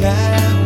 Yeah.